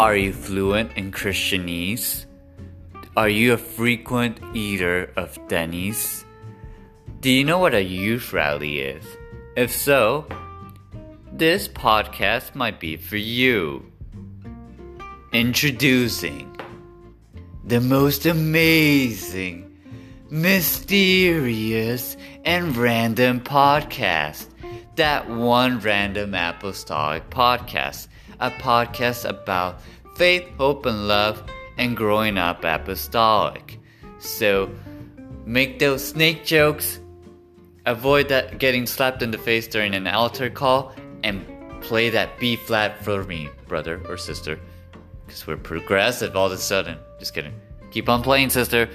Are you fluent in Christianese? Are you a frequent eater of Denny's? Do you know what a youth rally is? If so, this podcast might be for you. Introducing the most amazing, mysterious, and random podcast. That one random apostolic podcast. A podcast about faith, hope, and love, and growing up apostolic. So, make those snake jokes, avoid that getting slapped in the face during an altar call, and play that B flat for me, brother or sister. Because we're progressive all of a sudden. Just kidding. Keep on playing, sister.